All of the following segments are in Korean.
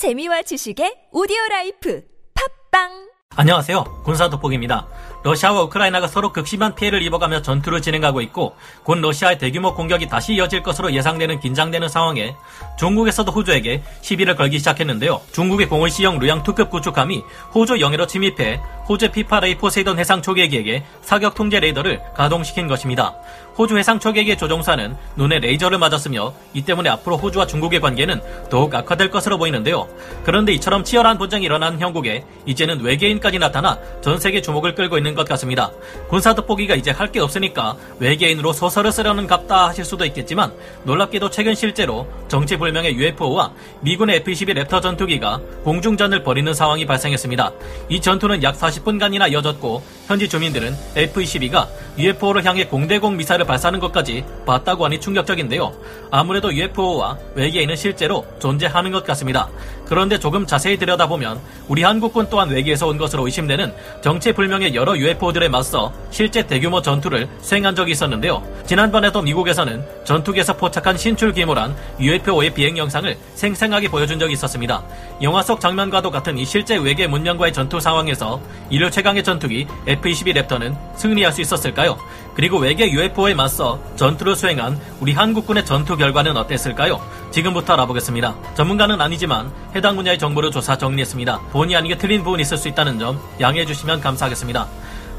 재미와 지식의 오디오 라이프 팟빵 안녕하세요. 군사 돋보기입니다. 러시아와 우크라이나가 서로 극심한 피해를 입어가며 전투를 진행하고 있고 곧 러시아의 대규모 공격이 다시 이어질 것으로 예상되는 긴장되는 상황에 중국에서도 호주에게 시비를 걸기 시작했는데요. 중국의 052C형 루양 2급 구축함이 호주 영해로 침입해 호주 P-8A 포세이돈 해상 초계기에게 사격 통제 레이더를 가동시킨 것입니다. 호주 해상 초계기의 조종사는 눈에 레이저를 맞았으며 이 때문에 앞으로 호주와 중국의 관계는 더욱 악화될 것으로 보이는데요. 그런데 이처럼 치열한 분쟁이 일어난 형국에 이제는 외계인까지 나타나 전 세계 주목을 끌고 있는 것 같습니다. 군사 돋보기가 이제 할 게 없으니까 외계인으로 소설을 쓰려는 갑다 하실 수도 있겠지만 놀랍게도 최근 실제로 정체불명의 UFO와 미군의 F-22 랩터 전투기가 공중전을 벌이는 상황이 발생했습니다. 이 전투는 약 40 분간이나 이어졌고 현지 주민들은 F-22가 UFO를 향해 공대공 미사일을 발사하는 것까지 봤다고 하니 충격적인데요. 아무래도 UFO와 외계인은 실제로 존재하는 것 같습니다. 그런데 조금 자세히 들여다보면 우리 한국군 또한 외계에서 온 것으로 의심되는 정체불명의 여러 UFO들에 맞서 실제 대규모 전투를 수행한 적이 있었는데요. 지난번에도 미국에서는 전투기에서 포착한 신출 기모란 UFO의 비행 영상을 생생하게 보여준 적이 있었습니다. 영화 속 장면과도 같은 이 실제 외계 문명과의 전투 상황에서 인류 최강의 전투기 F-22 랩터는 승리할 수 있었을까요? 그리고 외계 UFO에 맞서 전투를 수행한 우리 한국군의 전투 결과는 어땠을까요? 지금부터 알아보겠습니다. 전문가는 아니지만 해당 분야의 정보를 조사 정리했습니다. 본의 아니게 틀린 부분이 있을 수 있다는 점 양해해 주시면 감사하겠습니다.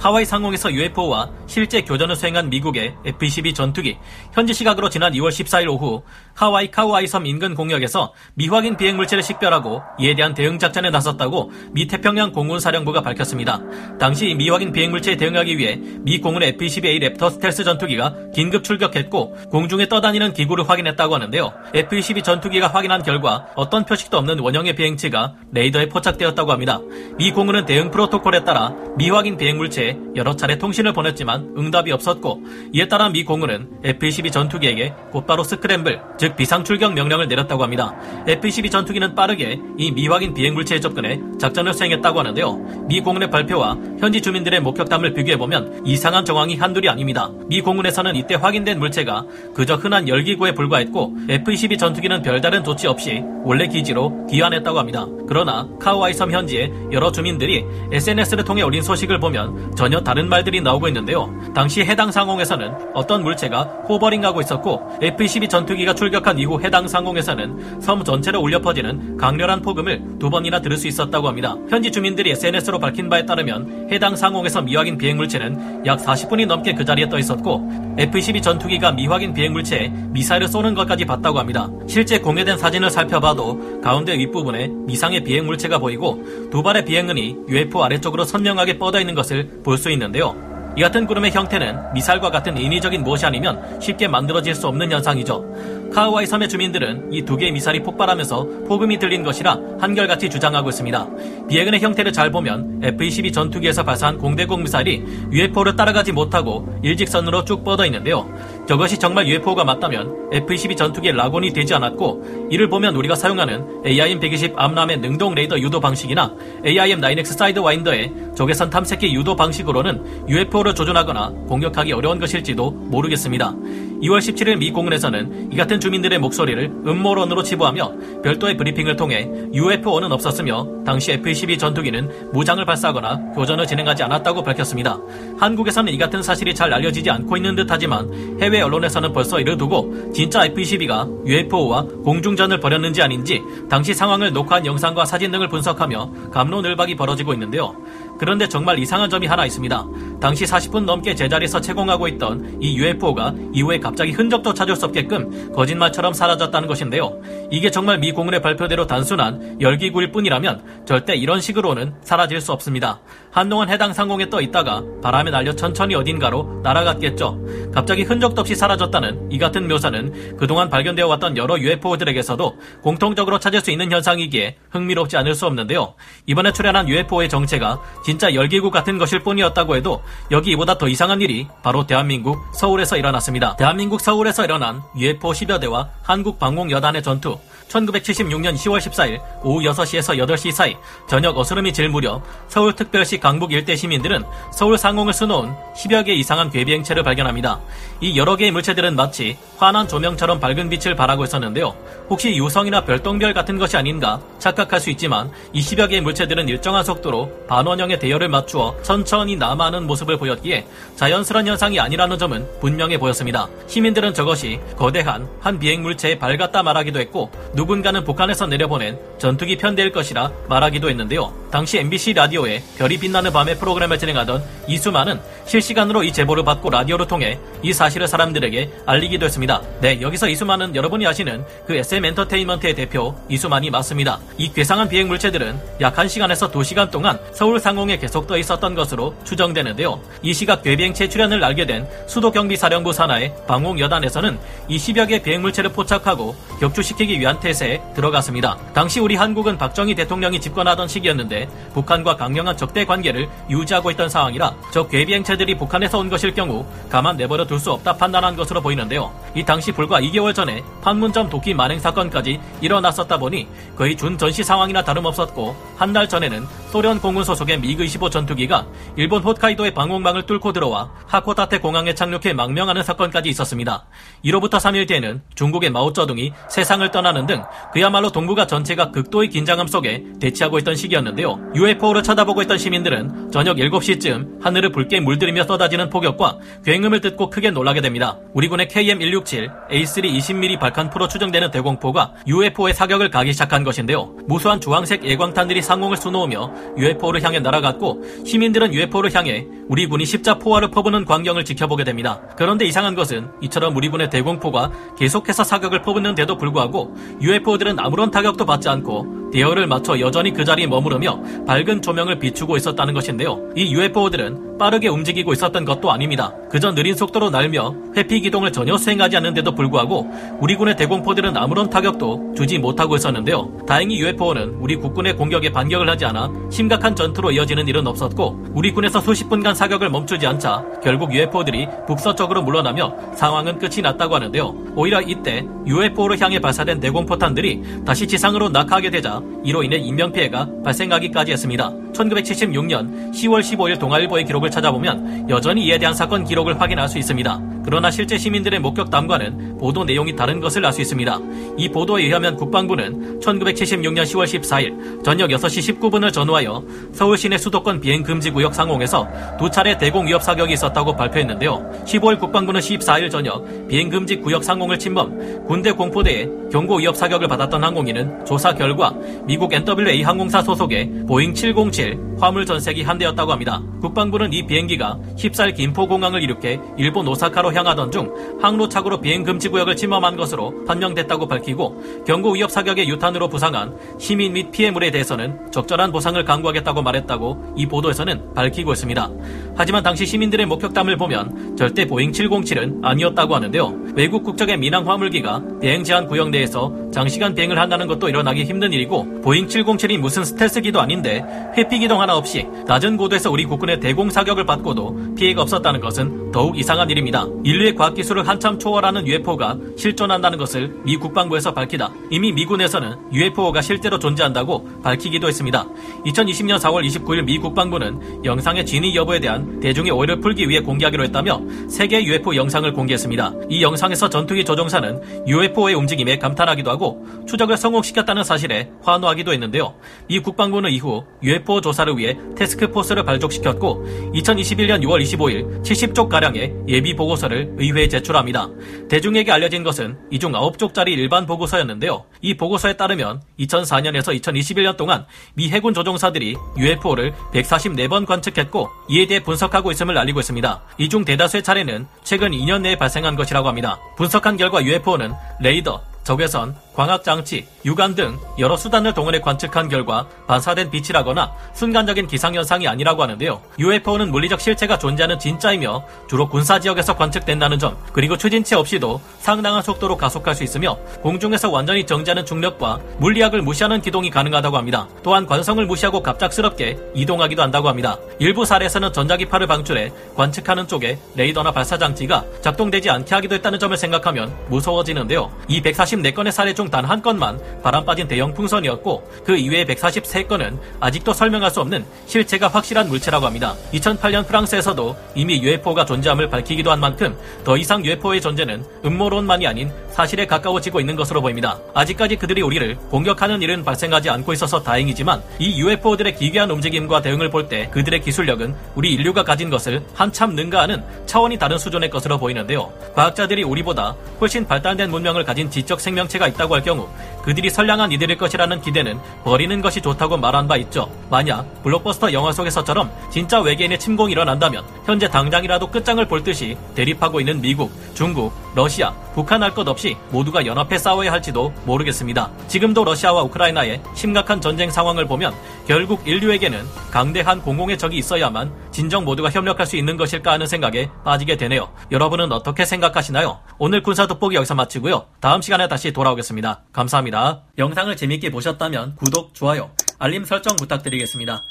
하와이 상공에서 UFO와 실제 교전을 수행한 미국의 F-22 전투기. 현지 시각으로 지난 2월 14일 오후 하와이 카우아이 섬 인근 공역에서 미확인 비행 물체를 식별하고 이에 대한 대응 작전에 나섰다고 미 태평양 공군 사령부가 밝혔습니다. 당시 미확인 비행 물체에 대응하기 위해 미 공군의 F-22A 랩터 스텔스 전투기가 긴급 출격했고 공중에 떠다니는 기구를 확인했다고 하는데요. F-22 전투기가 확인한 결과 어떤 표식도 없는 원형의 비행체가 레이더에 포착되었다고 합니다. 미 공군은 대응 프로토콜에 따라 미확인 비행 물체에 여러 차례 통신을 보냈지만 응답이 없었고 이에 따라 미 공군은 F-22 전투기에게 곧바로 스크램블, 즉 비상 출격 명령을 내렸다고 합니다. F-22 전투기는 빠르게 이 미확인 비행 물체에 접근해 작전을 수행했다고 하는데요. 미 공군의 발표와 현지 주민들의 목격담을 비교해 보면 이상한 정황이 한둘이 아닙니다. 미 공군에서는 이때 확인된 물체가 그저 흔한 열기구에 불과했고 F-22 전투기는 별다른 조치 없이 원래 기지로 귀환했다고 합니다. 그러나 카우아이 섬 현지의 여러 주민들이 SNS를 통해 올린 소식을 보면 전혀 다른 말들이 나오고 있는데요. 당시 해당 상공에서는 어떤 물체가 호버링하고 있었고 F-22 전투기가 출격한 이후 해당 상공에서는 섬 전체로 울려 퍼지는 강렬한 폭음을 두 번이나 들을 수 있었다고 합니다. 현지 주민들이 SNS로 밝힌 바에 따르면 해당 상공에서 미확인 비행 물체는 약 40분이 넘게 그 자리에 떠 있었고 F-22 전투기가 미확인 비행 물체에 미사일을 쏘는 것까지 봤다고 합니다. 실제 공개된 사진을 살펴봐도 가운데 윗부분에 미상의 비행 물체가 보이고 두 발의 비행은이 UFO 아래쪽으로 선명하게 뻗어 있는 것을 볼 수 있는데요. 이 같은 구름의 형태는 미사일과 같은 인위적인 무엇이 아니면 쉽게 만들어질 수 없는 현상이죠. 카우아이 섬의 주민들은 이 두 개의 미사일이 폭발하면서 폭음이 들린 것이라 한결같이 주장하고 있습니다. 비행은의 형태를 잘 보면 F-22 전투기에서 발사한 공대공 미사일이 UFO를 따라가지 못하고 일직선으로 쭉 뻗어 있는데요. 저것이 정말 UFO가 맞다면 F-22 전투기의 라곤이 되지 않았고 이를 보면 우리가 사용하는 AIM-120 암람의 능동 레이더 유도 방식이나 AIM-9X 사이드 와인더의 적외선 탐색기 유도 방식으로는 UFO를 조준하거나 공격하기 어려운 것일지도 모르겠습니다. 2월 17일 미 공군에서는 이 같은 주민들의 목소리를 음모론으로 치부하며 별도의 브리핑을 통해 UFO는 없었으며 당시 F-22 전투기는 무장을 발사하거나 교전을 진행하지 않았다고 밝혔습니다. 한국에서는 이 같은 사실이 잘 알려지지 않고 있는 듯하지만 해외 언론에서는 벌써 이를 두고 진짜 F-22가 UFO와 공중전을 벌였는지 아닌지 당시 상황을 녹화한 영상과 사진 등을 분석하며 감론을박이 벌어지고 있는데요. 그런데 정말 이상한 점이 하나 있습니다. 당시 40분 넘게 제자리에서 채공하고 있던 이 UFO가 이후에 갑자기 흔적도 찾을 수 없게끔 거짓말처럼 사라졌다는 것인데요. 이게 정말 미 공군의 발표대로 단순한 열기구일 뿐이라면 절대 이런 식으로는 사라질 수 없습니다. 한동안 해당 상공에 떠 있다가 바람에 날려 천천히 어딘가로 날아갔겠죠. 갑자기 흔적도 없이 사라졌다는 이 같은 묘사는 그동안 발견되어 왔던 여러 UFO들에게서도 공통적으로 찾을 수 있는 현상이기에 흥미롭지 않을 수 없는데요. 이번에 출현한 UFO의 정체가 진짜 열기구 같은 것일 뿐이었다고 해도 여기 이보다 더 이상한 일이 바로 대한민국 서울에서 일어났습니다. 대한민국 서울에서 일어난 UFO 10여 대와 한국 방공 여단의 전투 1976년 10월 14일 오후 6시에서 8시 사이 저녁 어스름이 질 무렵 서울특별시 강북 일대 시민들은 서울 상공을 수놓은 10여 개 이상한 괴비행체를 발견합니다. 이 여러 개의 물체들은 마치 환한 조명처럼 밝은 빛을 발하고 있었는데요. 혹시 유성이나 별똥별 같은 것이 아닌가 착각할 수 있지만 이 10여 개의 물체들은 일정한 속도로 반원형 의 대열을 맞추어 천천히 남아하는 모습을 보였기에 자연스러운 현상이 아니라는 점은 분명해 보였습니다. 시민들은 저것이 거대한 한 비행 물체에 밝았다 말하기도 했고 누군가는 북한에서 내려보낸 전투기 편대일 것이라 말하기도 했는데요. 당시 MBC 라디오에 별이 빛나는 밤의 프로그램을 진행하던 이수만은 실시간으로 이 제보를 받고 라디오를 통해 이 사실을 사람들에게 알리기도 했습니다. 네, 여기서 이수만은 여러분이 아시는 그 SM 엔터테인먼트의 대표 이수만이 맞습니다. 이 괴상한 비행 물체들은 약 1시간에서 2시간 동안 서울 상공에 계속 떠 있었던 것으로 추정되는데요. 이 시각 괴비행체 출현을 알게 된 수도 경비 사령부 산하의 방공 여단에서는 이 10여 개 비행 물체를 포착하고 격추시키기 위한 태세에 들어갔습니다. 당시 우리 한국은 박정희 대통령이 집권하던 시기였는데 북한과 강경한 적대 관계를 유지하고 있던 상황이라 저 괴비행체들이 북한에서 온 것일 경우 가만 내버려 둘 수 없다 판단한 것으로 보이는데요. 이 당시 불과 2개월 전에 판문점 도끼 만행 사건까지 일어났었다 보니 거의 준전시 상황이나 다름없었고 한 달 전에는 소련 공군 소속의 미그 25 전투기가 일본 홋카이도의 방공망을 뚫고 들어와 하코타테 공항에 착륙해 망명하는 사건까지 있었습니다. 이로부터 3일 뒤에는 중국의 마오쩌둥이 세상을 떠나는 등 그야말로 동북아 전체가 극도의 긴장감 속에 대치하고 있던 시기였는데요. UFO를 쳐다보고 있던 시민들은 저녁 7시쯤 하늘을 붉게 물들이며 쏟아지는 폭격과 굉음을 듣고 크게 놀라게 됩니다. 우리 군의 KM-167, A3 20mm 발칸 프로 추정되는 대공포가 UFO의 사격을 가기 시작한 것인데요. 무수한 주황색 예광탄들이 상공을 수놓으며 UFO를 향해 날아갔고 시민들은 UFO를 향해 우리 군이 십자 포화를 퍼부는 광경을 지켜보게 됩니다. 그런데 이상한 것은 이처럼 우리 군의 대공포가 계속해서 사격을 퍼붓는데도 불구하고 UFO들은 아무런 타격도 받지 않고 대열을 맞춰 여전히 그 자리에 머무르며 밝은 조명을 비추고 있었다는 것인데요. 이 UFO들은 빠르게 움직이고 있었던 것도 아닙니다. 그저 느린 속도로 날며 회피 기동을 전혀 수행하지 않는데도 불구하고 우리 군의 대공포들은 아무런 타격도 주지 못하고 있었는데요. 다행히 UFO는 우리 국군의 공격에 반격을 하지 않아 심각한 전투로 이어지는 일은 없었고 우리 군에서 수십 분간 사격을 멈추지 않자 결국 UFO들이 북서쪽으로 물러나며 상황은 끝이 났다고 하는데요. 오히려 이때 UFO를 향해 발사된 대공포탄들이 다시 지상으로 낙하하게 되자 이로 인해 인명피해가 발생하기 까지 했습니다. 1976년 10월 15일 동아일보의 기록을 찾아보면 여전히 이에 대한 사건 기록을 확인할 수 있습니다. 그러나 실제 시민들의 목격담과는 보도 내용이 다른 것을 알 수 있습니다. 이 보도에 의하면 국방부는 1976년 10월 14일 저녁 6시 19분을 전후하여 서울 시내 수도권 비행 금지 구역 상공에서 두 차례 대공 위협 사격이 있었다고 발표했는데요. 15일 국방부는 14일 저녁 비행 금지 구역 상공을 침범 군 대공포대에 경고 위협 사격을 받았던 항공기는 조사 결과 미국 NWA 항공사 소속의 보잉 707 화물 전세기 한 대였다고 합니다. 국방부는 이 비행기가 14일 김포공항을 이륙해 일본 오사카로 향하던 중 항로착오로 비행 금지 구역을 침범한 것으로 판명됐다고 밝히고 경고 위협 사격의 유탄으로 부상한 시민 및 피해물에 대해서는 적절한 보상을 강구하겠다고 말했다고 이 보도에서는 밝히고 있습니다. 하지만 당시 시민들의 목격담을 보면 절대 보잉 707은 아니었다고 하는데요. 외국 국적의 민항 화물기가 비행 제한 구역 내에서 장시간 비행을 한다는 것도 일어나기 힘든 일이고 보잉 707이 무슨 스텔스기도 아닌데 회피 기동 하나 없이 낮은 고도에서 우리 국군의 대공 사격을 받고도 피해가 없었다는 것은 더욱 이상한 일입니다. 인류의 과학기술을 한참 초월하는 UFO가 실존한다는 것을 미 국방부에서 밝히다 이미 미군에서는 UFO가 실제로 존재한다고 밝히기도 했습니다. 2020년 4월 29일 미 국방부는 영상의 진위 여부에 대한 대중의 오해를 풀기 위해 공개하기로 했다며 세계 UFO 영상을 공개했습니다. 이 영상에서 전투기 조종사는 UFO의 움직임에 감탄하기도 하고 추적을 성공시켰다는 사실에 환호하기도 했는데요. 미 국방부는 이후 UFO 조사를 위해 테스크포스를 발족시켰고 2021년 6월 25일 70쪽 가량 의 예비 보고서를 의회에 제출합니다. 대중에게 알려진 것은 이 중 9쪽짜리 일반 보고서였는데요. 이 보고서에 따르면 2004년에서 2021년 동안 미 해군 조종사들이 UFO를 144번 관측했고 이에 대해 분석하고 있음을 알리고 있습니다. 이 중 대다수의 차례는 최근 2년 내에 발생한 것이라고 합니다. 분석한 결과 UFO는 레이더, 적외선, 광학장치, 유관 등 여러 수단을 동원해 관측한 결과 반사된 빛이라거나 순간적인 기상현상이 아니라고 하는데요. UFO는 물리적 실체가 존재하는 진짜이며 주로 군사지역에서 관측된다는 점, 그리고 추진체 없이도 상당한 속도로 가속할 수 있으며 공중에서 완전히 정지하는 중력과 물리학을 무시하는 기동이 가능하다고 합니다. 또한 관성을 무시하고 갑작스럽게 이동하기도 한다고 합니다. 일부 사례에서는 전자기파를 방출해 관측하는 쪽에 레이더나 발사장치가 작동되지 않게 하기도 했다는 점을 생각하면 무서워지는데요. 이 144건의 사례 중 단 한 건만 바람 빠진 대형 풍선이었고 그 이외의 143건은 아직도 설명할 수 없는 실체가 확실한 물체라고 합니다. 2008년 프랑스에서도 이미 UFO가 존재함을 밝히기도 한 만큼 더 이상 UFO의 존재는 음모론만이 아닌 사실에 가까워지고 있는 것으로 보입니다. 아직까지 그들이 우리를 공격하는 일은 발생하지 않고 있어서 다행이지만 이 UFO들의 기괴한 움직임과 대응을 볼 때 그들의 기술력은 우리 인류가 가진 것을 한참 능가하는 차원이 다른 수준의 것으로 보이는데요. 과학자들이 우리보다 훨씬 발달된 문명을 가진 지적 생명체가 있다고 할 경우 그들이 선량한 이들일 것이라는 기대는 버리는 것이 좋다고 말한 바 있죠. 만약 블록버스터 영화 속에서처럼 진짜 외계인의 침공이 일어난다면 현재 당장이라도 끝장을 볼 듯이 대립하고 있는 미국, 중국, 러시아, 북한 할 것 없이 모두가 연합해 싸워야 할지도 모르겠습니다. 지금도 러시아와 우크라이나의 심각한 전쟁 상황을 보면 결국 인류에게는 강대한 공공의 적이 있어야만 진정 모두가 협력할 수 있는 것일까 하는 생각에 빠지게 되네요. 여러분은 어떻게 생각하시나요? 오늘 군사 돋보기 여기서 마치고요. 다음 시간에 다시 돌아오겠습니다. 감사합니다. 영상을 재밌게 보셨다면 구독, 좋아요, 알림 설정 부탁드리겠습니다.